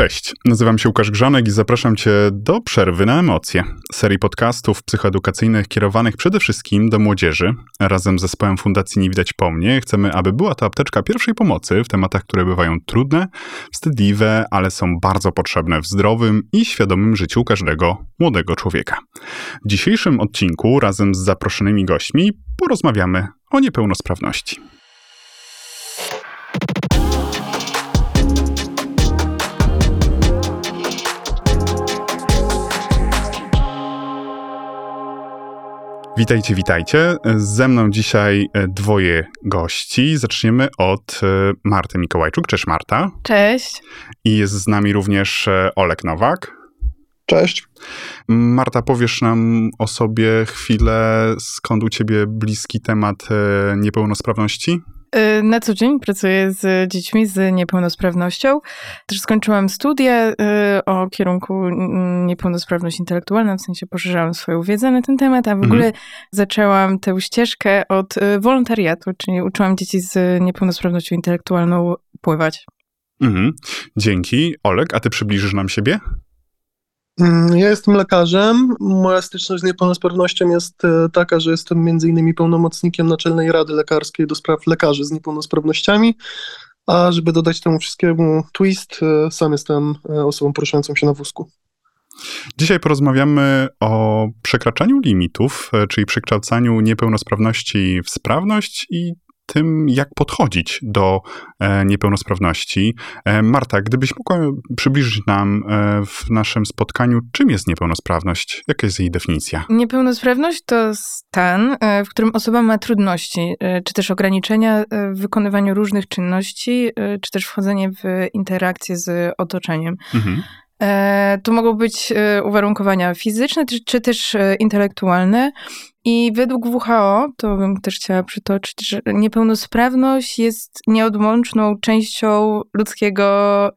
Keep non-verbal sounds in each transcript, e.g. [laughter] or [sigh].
Cześć, nazywam się Łukasz Grzonek i zapraszam Cię do Przerwy na Emocje, serii podcastów psychoedukacyjnych kierowanych przede wszystkim do młodzieży. Razem z zespołem Fundacji Nie Widać Po Mnie chcemy, aby była to apteczka pierwszej pomocy w tematach, które bywają trudne, wstydliwe, ale są bardzo potrzebne w zdrowym i świadomym życiu każdego młodego człowieka. W dzisiejszym odcinku razem z zaproszonymi gośćmi porozmawiamy o niepełnosprawności. Witajcie, witajcie. Ze mną dzisiaj e, dwoje gości. Zaczniemy od e, Marty Mikołajczuk. Cześć Marta. Cześć. I jest z nami również e, Olek Nowak. Cześć. Marta, powiesz nam o sobie chwilę, skąd u ciebie bliski temat niepełnosprawności? Y, na co dzień pracuję z dziećmi z niepełnosprawnością. Też skończyłam studia y, o kierunku niepełnosprawność intelektualna, w sensie poszerzałam swoją wiedzę na ten temat, a w mhm. ogóle zaczęłam tę ścieżkę od y, wolontariatu, czyli uczyłam dzieci z niepełnosprawnością intelektualną pływać. Mhm. Dzięki. Olek, a ty przybliżysz nam siebie? Mm, ja jestem lekarzem. Moja styczność z niepełnosprawnością jest e, taka, że jestem między innymi pełnomocnikiem Naczelnej Rady Lekarskiej do spraw lekarzy z niepełnosprawnościami. A żeby dodać temu wszystkiemu twist, e, sam jestem e, osobą poruszającą się na wózku. Dzisiaj porozmawiamy o przekraczaniu limitów, czyli przekształcaniu niepełnosprawności w sprawność i tym, jak podchodzić do e, niepełnosprawności. E, Marta, gdybyś mogła przybliżyć nam e, w naszym spotkaniu, czym jest niepełnosprawność? Jaka jest jej definicja? Niepełnosprawność to stan, w którym osoba ma trudności, czy też ograniczenia w wykonywaniu różnych czynności, czy też wchodzenie w interakcję z otoczeniem. Mhm. To mogą być uwarunkowania fizyczne, czy też intelektualne. I według WHO, to bym też chciała przytoczyć, że niepełnosprawność jest nieodłączną częścią ludzkiego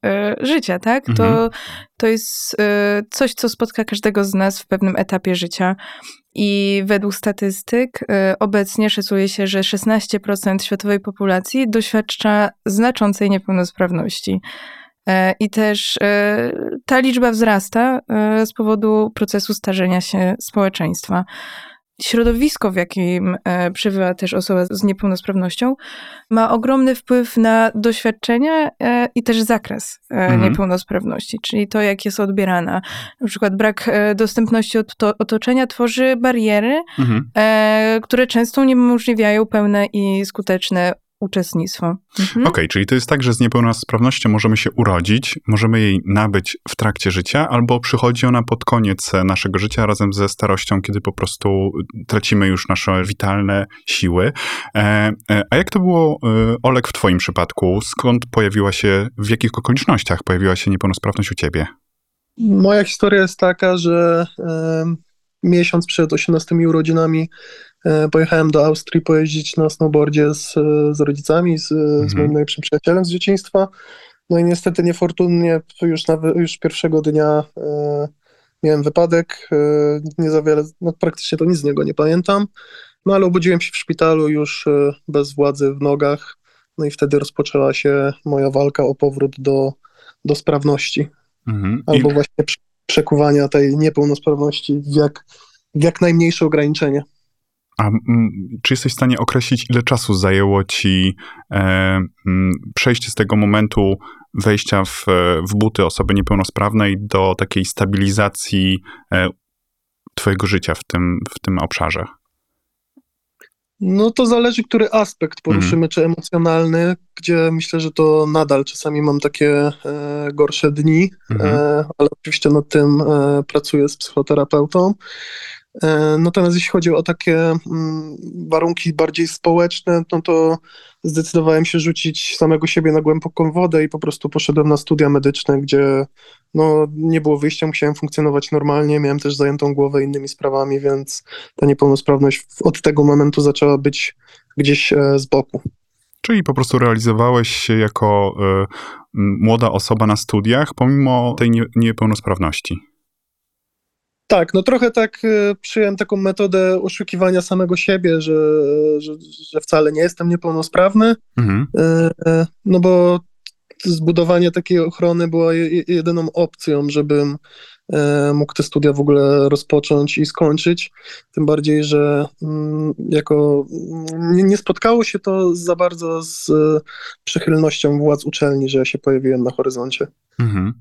y, życia, tak? Mhm. To, to jest y, coś, co spotka każdego z nas w pewnym etapie życia. I według statystyk y, obecnie szacuje się, że 16% światowej populacji doświadcza znaczącej niepełnosprawności. I też ta liczba wzrasta z powodu procesu starzenia się społeczeństwa środowisko, w jakim e, przebywa też osoba z niepełnosprawnością, ma ogromny wpływ na doświadczenie e, i też zakres e, mhm. niepełnosprawności, czyli to, jak jest odbierana. Na przykład brak dostępności otoczenia tworzy bariery, mhm. które często uniemożliwiają pełne i skuteczne uczestnictwo. Mhm. Okej, okay, czyli to jest tak, że z niepełnosprawnością możemy się urodzić, możemy jej nabyć w trakcie życia, albo przychodzi ona pod koniec naszego życia razem ze starością, kiedy po prostu tracimy już nasze witalne siły. E, e, a jak to było, e, Olek, w Twoim przypadku? Skąd pojawiła się, w jakich okolicznościach pojawiła się niepełnosprawność u Ciebie? Moja historia jest taka, że miesiąc przed 18 urodzinami E, pojechałem do Austrii pojeździć na snowboardzie z, z rodzicami, z, mhm. z moim najlepszym przyjacielem z dzieciństwa. No i niestety niefortunnie już, na, już pierwszego dnia e, miałem wypadek. E, nie za wiele, no praktycznie to nic z niego nie pamiętam. No ale obudziłem się w szpitalu już e, bez władzy w nogach. No i wtedy rozpoczęła się moja walka o powrót do, do sprawności. Mhm. Albo I... właśnie przekuwania tej niepełnosprawności w jak, w jak najmniejsze ograniczenie. A czy jesteś w stanie określić, ile czasu zajęło ci e, przejście z tego momentu wejścia w, w buty osoby niepełnosprawnej do takiej stabilizacji e, twojego życia w tym, w tym obszarze? No to zależy, który aspekt poruszymy, mhm. czy emocjonalny, gdzie myślę, że to nadal czasami mam takie e, gorsze dni, mhm. e, ale oczywiście nad tym e, pracuję z psychoterapeutą. E, natomiast jeśli chodzi o takie mm, warunki bardziej społeczne, no to zdecydowałem się rzucić samego siebie na głęboką wodę i po prostu poszedłem na studia medyczne, gdzie no, nie było wyjścia, musiałem funkcjonować normalnie, miałem też zajętą głowę innymi sprawami, więc ta niepełnosprawność od tego momentu zaczęła być gdzieś e, z boku. Czyli po prostu realizowałeś się jako y, młoda osoba na studiach, pomimo tej nie, niepełnosprawności. Tak, no trochę tak y, przyjąłem taką metodę oszukiwania samego siebie, że, że, że wcale nie jestem niepełnosprawny, mhm. Y, y, no bo zbudowanie takiej ochrony było jedyną opcją, żebym mógł te studia w ogóle rozpocząć i skończyć. Tym bardziej, że mm, jako nie spotkało się to za bardzo z przychylnością władz uczelni, że ja się pojawiłem na horyzoncie. Mhm.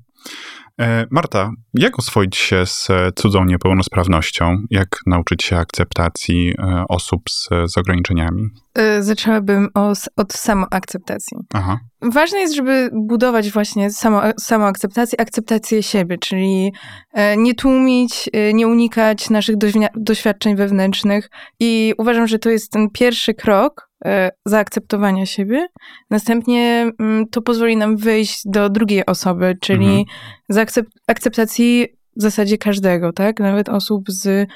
E, Marta, jak oswoić się z cudzą niepełnosprawnością? Jak nauczyć się akceptacji e, osób z, z ograniczeniami? E, zaczęłabym od samoakceptacji. Aha. Ważne jest, żeby budować właśnie samo, samoakceptację, akceptację siebie, czyli nie tłumić, nie unikać naszych doświadczeń wewnętrznych. I uważam, że to jest ten pierwszy krok E, zaakceptowania siebie. Następnie mm, to pozwoli nam wyjść do drugiej osoby, czyli mhm. zaakceptacji w zasadzie każdego, tak? Nawet osób z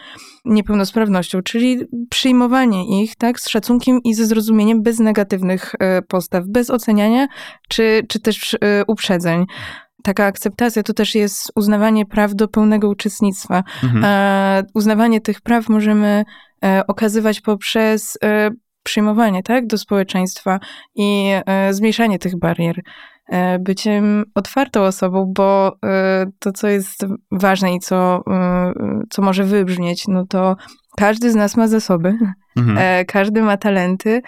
niepełnosprawnością, czyli przyjmowanie ich, tak? Z szacunkiem i ze zrozumieniem bez negatywnych e, postaw, bez oceniania czy, czy też e, uprzedzeń taka akceptacja to też jest uznawanie praw do pełnego uczestnictwa. Mhm. uznawanie tych praw możemy okazywać poprzez przyjmowanie tak, do społeczeństwa i e, zmniejszanie tych barier. E, byciem otwartą osobą, bo e, to, co jest ważne i co, co może wybrzmieć, no to każdy z nas ma zasoby, mhm. każdy ma talenty.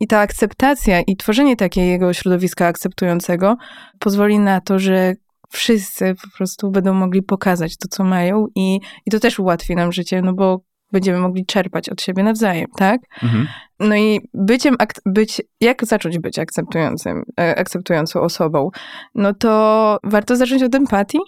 I ta akceptacja i tworzenie takiego środowiska akceptującego pozwoli na to, że wszyscy po prostu będą mogli pokazać to, co mają, i, i to też ułatwi nam życie, no bo będziemy mogli czerpać od siebie nawzajem, tak? Mhm. No i byciem, być, jak zacząć być akceptującym, e, akceptującą osobą? No to warto zacząć od empatii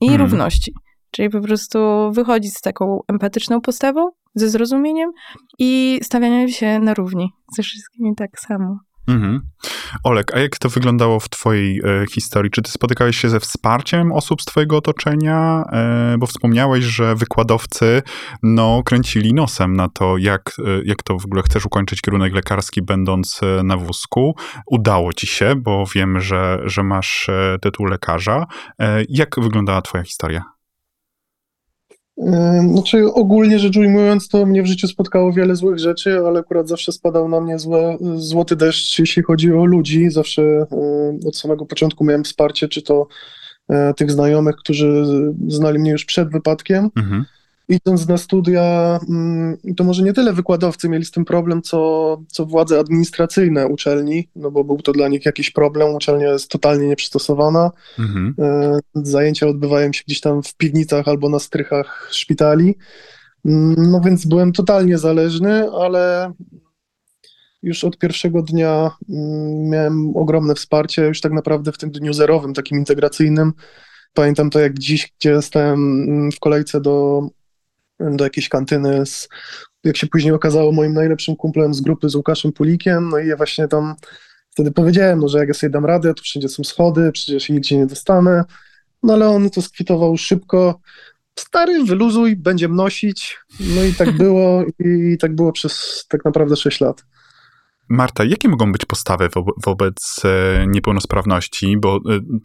i mhm. równości. Czyli po prostu wychodzić z taką empatyczną postawą, ze zrozumieniem i stawianiem się na równi ze wszystkimi tak samo. Mhm. Olek, a jak to wyglądało w Twojej e, historii? Czy Ty spotykałeś się ze wsparciem osób z Twojego otoczenia? E, bo wspomniałeś, że wykładowcy no, kręcili nosem na to, jak, e, jak to w ogóle chcesz ukończyć kierunek lekarski, będąc e, na wózku. Udało Ci się, bo wiem, że, że masz e, tytuł lekarza. E, jak wyglądała Twoja historia? Znaczy, ogólnie rzecz ujmując, to mnie w życiu spotkało wiele złych rzeczy, ale akurat zawsze spadał na mnie złe, złoty deszcz, jeśli chodzi o ludzi. Zawsze od samego początku miałem wsparcie, czy to e, tych znajomych, którzy znali mnie już przed wypadkiem, mhm idąc na studia, mm, to może nie tyle wykładowcy mieli z tym problem, co, co władze administracyjne uczelni, no bo był to dla nich jakiś problem, uczelnia jest totalnie nieprzystosowana. Mhm. E, zajęcia odbywają się gdzieś tam w piwnicach albo na strychach szpitali. Mm, no więc byłem totalnie zależny, ale już od pierwszego dnia mm, miałem ogromne wsparcie, już tak naprawdę w tym dniu zerowym, takim integracyjnym. Pamiętam to jak dziś, gdzie stałem w kolejce do do jakiejś kantyny z, jak się później okazało, moim najlepszym kumplem z grupy, z Łukaszem Pulikiem, no i ja właśnie tam wtedy powiedziałem, no, że jak ja sobie dam radę, to wszędzie są schody, przecież się nigdzie nie dostanę, no ale on to skwitował szybko, stary, wyluzuj, będziemy nosić, no i tak było i tak było przez tak naprawdę 6 lat. Marta, jakie mogą być postawy wo wobec e, niepełnosprawności? Bo e,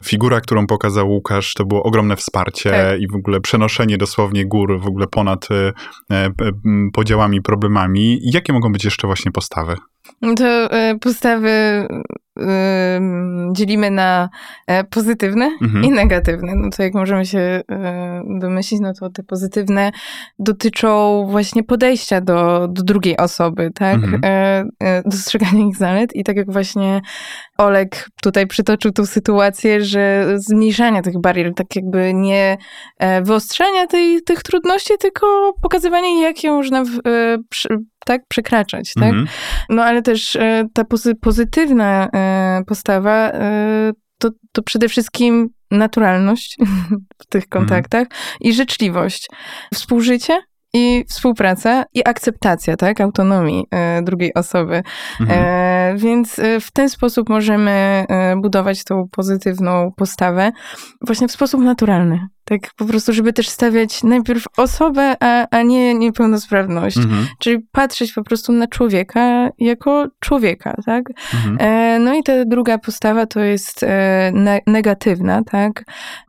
figura, którą pokazał Łukasz, to było ogromne wsparcie tak. i w ogóle przenoszenie dosłownie gór w ogóle ponad e, podziałami, problemami. Jakie mogą być jeszcze właśnie postawy? To e, postawy dzielimy na e, pozytywne mhm. i negatywne. No to jak możemy się e, domyślić, no to te pozytywne dotyczą właśnie podejścia do, do drugiej osoby, tak? Mhm. Dostrzegania ich zalet i tak jak właśnie Olek tutaj przytoczył tą sytuację, że zmniejszania tych barier, tak jakby nie wyostrzania tej, tych trudności, tylko pokazywanie, jak ją można tak, przekraczać, tak? Mhm. No ale też e, ta pozytywna e, postawa e, to, to przede wszystkim naturalność [laughs] w tych kontaktach mhm. i życzliwość. Współżycie i współpraca i akceptacja, tak, autonomii e, drugiej osoby. Mhm. E, więc e, w ten sposób możemy budować tą pozytywną postawę właśnie w sposób naturalny. Tak po prostu, żeby też stawiać najpierw osobę, a, a nie niepełnosprawność. Mhm. Czyli patrzeć po prostu na człowieka jako człowieka, tak? Mhm. E, no i ta druga postawa to jest e, ne negatywna, tak?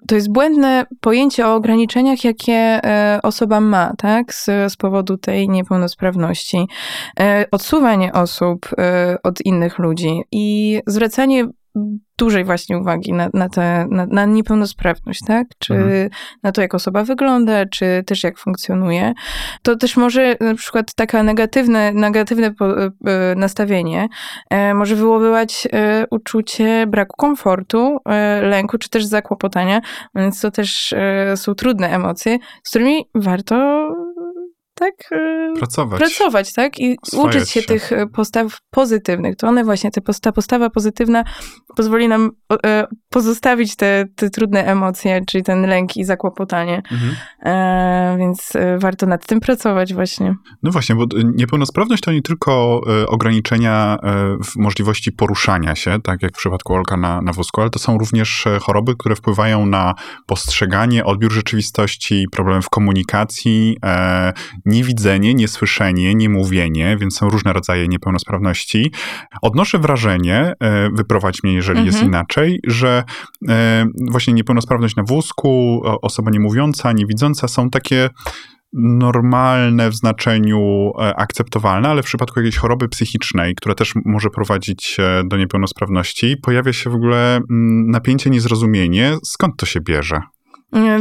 To jest błędne pojęcie o ograniczeniach, jakie e, osoba ma, tak? Z, z powodu tej niepełnosprawności. E, odsuwanie osób e, od innych ludzi i zwracanie dużej właśnie uwagi na, na, te, na, na niepełnosprawność, tak? Czy mhm. na to, jak osoba wygląda, czy też jak funkcjonuje. To też może na przykład taka negatywne, negatywne e, nastawienie e, może wywoływać e, uczucie braku komfortu, lęku, czy też zakłopotania, więc to też są trudne emocje, z którymi warto tak e, pracować, pracować tak? I uczyć się, się, tych e, postaw pozytywnych. To one właśnie, te, ta postawa pozytywna pozwoli nam e, pozostawić te, te trudne emocje, czyli ten lęk i zakłopotanie. Mhm. E, więc warto nad tym pracować właśnie. No właśnie, bo niepełnosprawność to nie tylko ograniczenia w możliwości poruszania się, tak jak w przypadku Olka na, na wózku, ale to są również choroby, które wpływają na postrzeganie, odbiór rzeczywistości, problem w komunikacji, e, niewidzenie, niesłyszenie, niemówienie, więc są różne rodzaje niepełnosprawności. Odnoszę wrażenie, e, wyprowadź mnie, jeżeli mhm. jest inaczej, że e, właśnie niepełnosprawność na wózku, osoba niemówiąca, niewidząca są takie normalne w znaczeniu e, akceptowalne, ale w przypadku jakiejś choroby psychicznej, która też może prowadzić do niepełnosprawności, pojawia się w ogóle napięcie, niezrozumienie, skąd to się bierze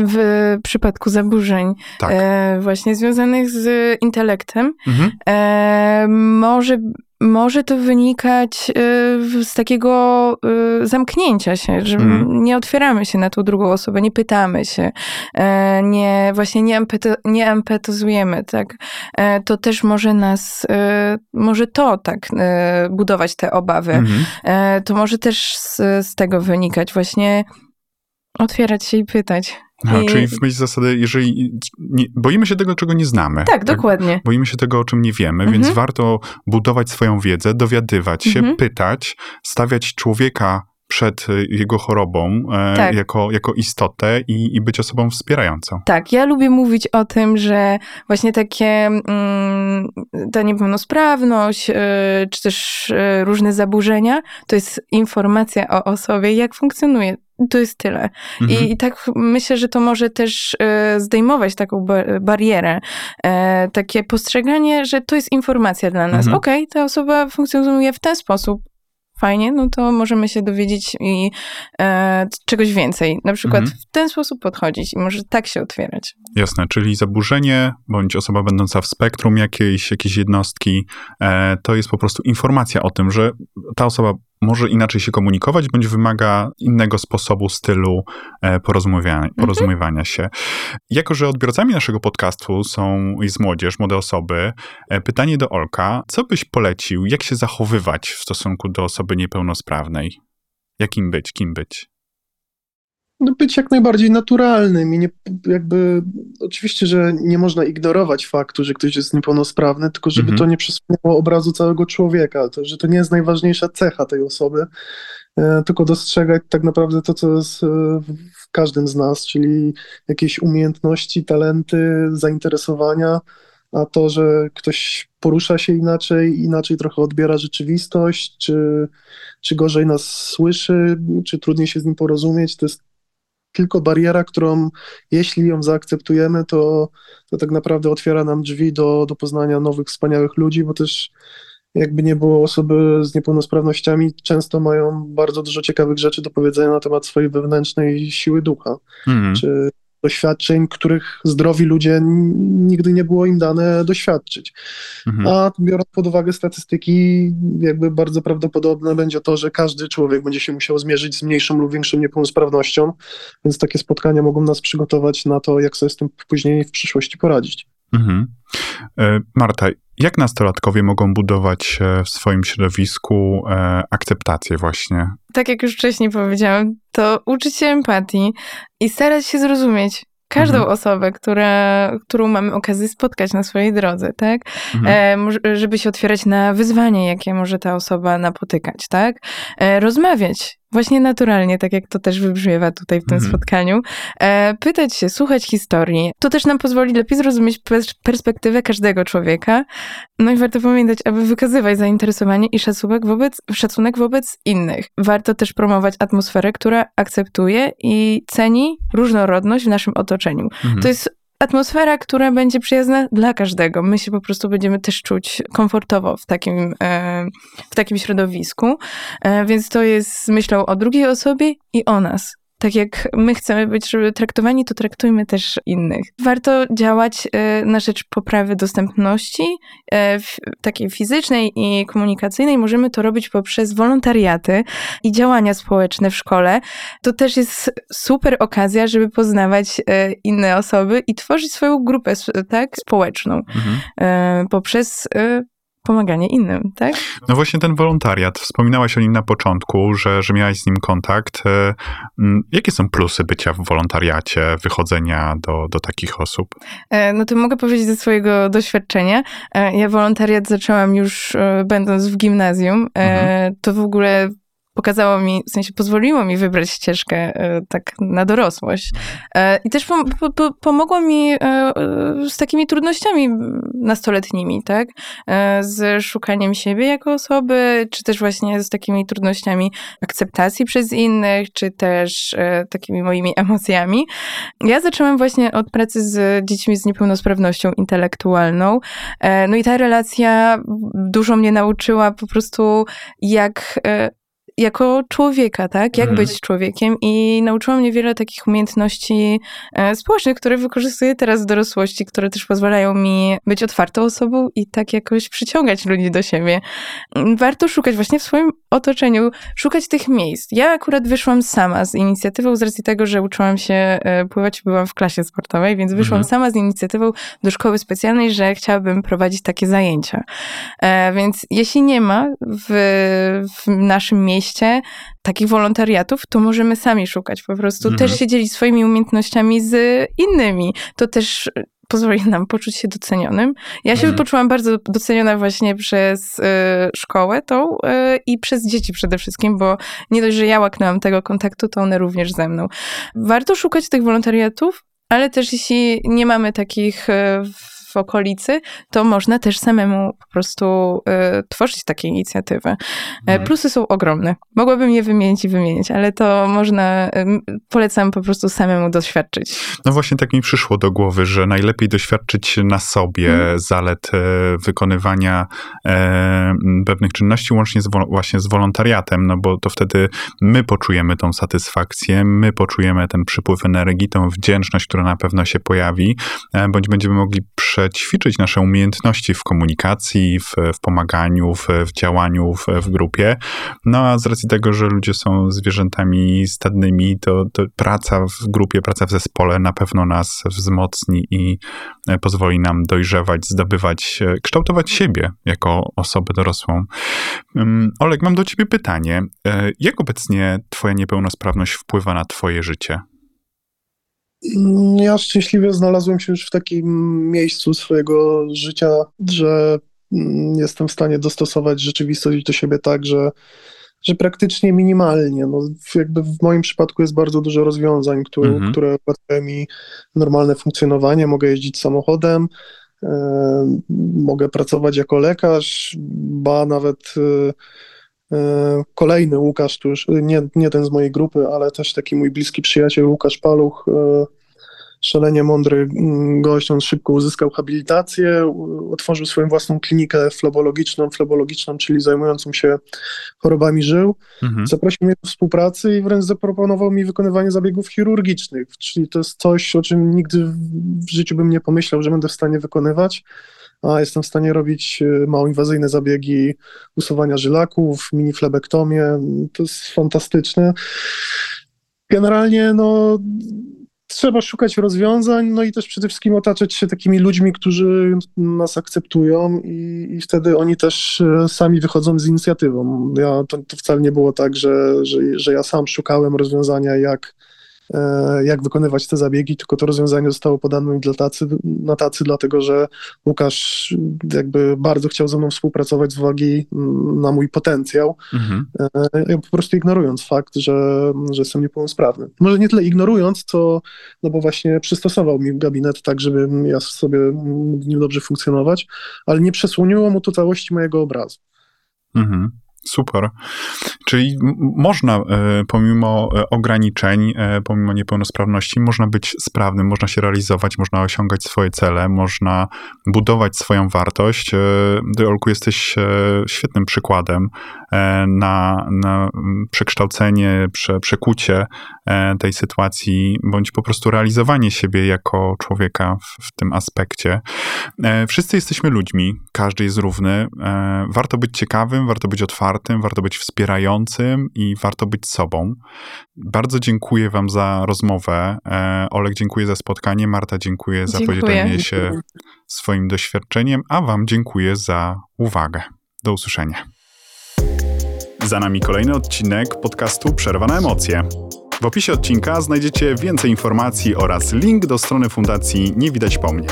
w przypadku zaburzeń tak. e, właśnie związanych z intelektem, mhm. e, może, może to wynikać e, z takiego e, zamknięcia się, że mhm. nie otwieramy się na tą drugą osobę, nie pytamy się, e, nie, właśnie nie, empeto, nie empetyzujemy, tak. To też może nas, może to tak budować te obawy. Mhm. To może też z, z tego wynikać właśnie otwierać się i pytać. A, I... Czyli w myśl zasady, jeżeli nie, boimy się tego, czego nie znamy. Tak, tak, dokładnie. Boimy się tego, o czym nie wiemy, mhm. więc warto budować swoją wiedzę, dowiadywać się, mhm. pytać, stawiać człowieka przed y, jego chorobą e, tak. jako, jako istotę i, i być osobą wspierającą. Tak, ja lubię mówić o tym, że właśnie takie mm, ta niepełnosprawność, y, czy też y, różne zaburzenia, to jest informacja o osobie, jak funkcjonuje to jest tyle. Mhm. I, tak myślę, że to może też e, zdejmować taką barierę, e, takie postrzeganie, że to jest informacja dla nas. Mhm. Okej, okay, ta osoba funkcjonuje w ten sposób, fajnie, no to możemy się dowiedzieć i e, czegoś więcej. Na przykład mhm. w ten sposób podchodzić i może tak się otwierać. Jasne, czyli zaburzenie bądź osoba będąca w spektrum jakiejś, jakiejś jednostki, e, to jest po prostu informacja o tym, że ta osoba może inaczej się komunikować, bądź wymaga innego sposobu, stylu e, porozumiewania, mhm. porozumiewania się. Jako, że odbiorcami naszego podcastu są jest młodzież, młode osoby, e, pytanie do Olka, co byś polecił, jak się zachowywać w stosunku do osoby niepełnosprawnej? Jakim być, kim być? No, być jak najbardziej naturalnym i nie, jakby oczywiście, że nie można ignorować faktu, że ktoś jest niepełnosprawny, tylko żeby mhm. to nie przesłaniało obrazu całego człowieka, to, że to nie jest najważniejsza cecha tej osoby, e, tylko dostrzegać tak naprawdę to, co jest e, w każdym z nas, czyli jakieś umiejętności, talenty, zainteresowania, a to, że ktoś porusza się inaczej, inaczej trochę odbiera rzeczywistość, czy, czy gorzej nas słyszy, czy trudniej się z nim porozumieć, to jest tylko bariera, którą jeśli ją zaakceptujemy, to, to tak naprawdę otwiera nam drzwi do, do poznania nowych, wspaniałych ludzi, bo też jakby nie było osoby z niepełnosprawnościami często mają bardzo dużo ciekawych rzeczy do powiedzenia na temat swojej wewnętrznej siły ducha, mm. czy doświadczeń, których zdrowi ludzie nigdy nie było im dane doświadczyć. Mhm. A biorąc pod uwagę statystyki, jakby bardzo prawdopodobne będzie to, że każdy człowiek będzie się musiał zmierzyć z mniejszą lub większą niepełnosprawnością, więc takie spotkania mogą nas przygotować na to, jak sobie z tym później w przyszłości poradzić. Mhm. E, Marta, jak nastolatkowie mogą budować w swoim środowisku e, akceptację właśnie? Tak jak już wcześniej powiedziałam, to uczyć się empatii i starać się zrozumieć każdą mhm. osobę, która, którą mamy okazję spotkać na swojej drodze, tak? Mhm. E, żeby się otwierać na wyzwanie, jakie może ta osoba napotykać, tak? E, rozmawiać właśnie naturalnie, tak jak to też wybrzmiewa tutaj w tym mhm. spotkaniu, e, pytać się, słuchać historii. To też nam pozwoli lepiej zrozumieć perspektywę każdego człowieka. No i warto pamiętać, aby wykazywać zainteresowanie i szacunek wobec, szacunek wobec innych. Warto też promować atmosferę, która akceptuje i ceni różnorodność w naszym otoczeniu. Mhm. To jest atmosfera, która będzie przyjazna dla każdego. My się po prostu będziemy też czuć komfortowo w takim, e, w takim środowisku. E, więc to jest myślą o drugiej osobie i o nas tak jak my chcemy być traktowani, to traktujmy też innych. Warto działać e, na rzecz poprawy dostępności e, takiej fizycznej i komunikacyjnej. Możemy to robić poprzez wolontariaty i działania społeczne w szkole. To też jest super okazja, żeby poznawać e, inne osoby i tworzyć swoją grupę tak, społeczną mhm. poprzez pomaganie innym, tak? No właśnie ten wolontariat, wspominałaś o nim na początku, że, że miałaś z nim kontakt. E, jakie są plusy bycia w wolontariacie, wychodzenia do, do takich osób? E, no to mogę powiedzieć ze swojego doświadczenia. E, ja wolontariat zaczęłam już będąc w gimnazjum. Mhm. To w ogóle pokazało mi, w sensie pozwoliło mi wybrać ścieżkę e, tak na dorosłość. E, I też pom po pomogło mi e, z takimi trudnościami nastoletnimi, tak? Z szukaniem siebie jako osoby, czy też właśnie z takimi trudnościami akceptacji przez innych, czy też takimi moimi emocjami. Ja zaczęłam właśnie od pracy z dziećmi z niepełnosprawnością intelektualną. No i ta relacja dużo mnie nauczyła po prostu, jak jako człowieka, tak? Jak mhm. być człowiekiem i nauczyła mnie wiele takich umiejętności e, społecznych, które wykorzystuję teraz w dorosłości, które też pozwalają mi być otwartą osobą i tak jakoś przyciągać ludzi do siebie. Warto szukać właśnie w swoim otoczeniu, szukać tych miejsc. Ja akurat wyszłam sama z inicjatywą z racji tego, że uczyłam się e, pływać, byłam w klasie sportowej, więc wyszłam mhm. sama z inicjatywą do szkoły specjalnej, że chciałabym prowadzić takie zajęcia. E, więc jeśli nie ma w, w naszym mieście mieście takich wolontariatów, to możemy sami szukać po prostu. Mhm. Też się dzielić swoimi umiejętnościami z innymi. To też pozwoli nam poczuć się docenionym. Ja się mhm. poczułam bardzo doceniona właśnie przez y, szkołę tą y, i przez dzieci przede wszystkim, bo nie dość, że ja łaknęłam tego kontaktu, to one również ze mną. Warto szukać tych wolontariatów, ale też jeśli nie mamy takich w okolicy, to można też samemu po prostu y, tworzyć takie inicjatywy. E, mhm. Plusy są ogromne. Mogłabym je wymienić i wymienić, ale to można, y, polecam po prostu samemu doświadczyć. No właśnie tak mi przyszło do głowy, że najlepiej doświadczyć na sobie mhm. zalet e, wykonywania e, pewnych czynności łącznie z, właśnie z wolontariatem, no bo to wtedy my poczujemy tą satysfakcję, my poczujemy ten przypływ energii, tą wdzięczność, która na pewno się pojawi, bądź będziemy mogli prze ćwiczyć nasze umiejętności w komunikacji, w, w pomaganiu, w, w działaniu w, w, grupie. No a z racji tego, że ludzie są zwierzętami stadnymi, to, to praca w grupie, praca w zespole na pewno nas wzmocni i e, pozwoli nam dojrzewać, zdobywać, e, kształtować siebie jako osobę dorosłą. Oleg, mam do ciebie pytanie. E, jak obecnie twoja niepełnosprawność wpływa na twoje życie? Ja szczęśliwie znalazłem się już w takim miejscu swojego życia, że mm, jestem w stanie dostosować rzeczywistość do siebie tak, że, że praktycznie minimalnie. No, jakby w moim przypadku jest bardzo dużo rozwiązań, które, mhm. które ułatwiają mi normalne funkcjonowanie. Mogę jeździć samochodem, e, mogę pracować jako lekarz, ba nawet e Kolejny Łukasz, tu już nie, nie ten z mojej grupy, ale też taki mój bliski przyjaciel Łukasz Paluch, e, szalenie mądry mm, gość, on szybko uzyskał habilitację, otworzył swoją własną klinikę flebologiczną, flebologiczną, czyli zajmującą się chorobami żył. Mhm. Zaprosił mnie do współpracy i wręcz zaproponował mi wykonywanie zabiegów chirurgicznych, czyli to jest coś, o czym nigdy w życiu bym nie pomyślał, że będę w stanie wykonywać a jestem w stanie robić e, mało inwazyjne zabiegi usuwania żylaków, mini flebektomię. To jest fantastyczne. Generalnie, no, trzeba szukać rozwiązań, no i też przede wszystkim otaczać się takimi ludźmi, którzy nas akceptują i, i wtedy oni też e, sami wychodzą z inicjatywą. Ja, to, to wcale nie było tak, że, że, że ja sam szukałem rozwiązania, jak jak wykonywać te zabiegi, tylko to rozwiązanie zostało podane mi dla tacy, na tacy, dlatego że Łukasz jakby bardzo chciał ze mną współpracować z uwagi na mój potencjał, mhm. E, po prostu ignorując fakt, że, że jestem niepełnosprawny. Może nie tyle ignorując, co, no bo właśnie przystosował mi gabinet tak, żebym ja sobie mógł nim dobrze funkcjonować, ale nie przesłoniło mu to całości mojego obrazu. Mhm. Super. Czyli można, e, pomimo e, ograniczeń, e, pomimo niepełnosprawności, można być sprawnym, można się realizować, można osiągać swoje cele, można budować swoją wartość. Ty, Olku, jesteś świetnym przykładem na, na przekształcenie, prze, przekucie tej sytuacji, bądź po prostu realizowanie siebie jako człowieka w, w tym aspekcie. Wszyscy jesteśmy ludźmi, każdy jest równy. Warto być ciekawym, warto być otwartym, warto być wspierającym i warto być sobą. Bardzo dziękuję Wam za rozmowę. E, Olek, dziękuję za spotkanie. Marta, dziękuję za dziękuję. podzielenie się swoim doświadczeniem, a Wam dziękuję za uwagę. Do usłyszenia. Za nami kolejny odcinek podcastu Przerwa na emocje. W opisie odcinka znajdziecie więcej informacji oraz link do strony fundacji Nie Widać Po Mnie.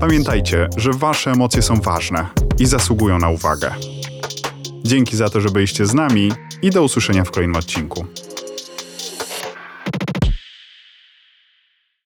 Pamiętajcie, że Wasze emocje są ważne i zasługują na uwagę. Dzięki za to, że byliście z nami i do usłyszenia w kolejnym odcinku.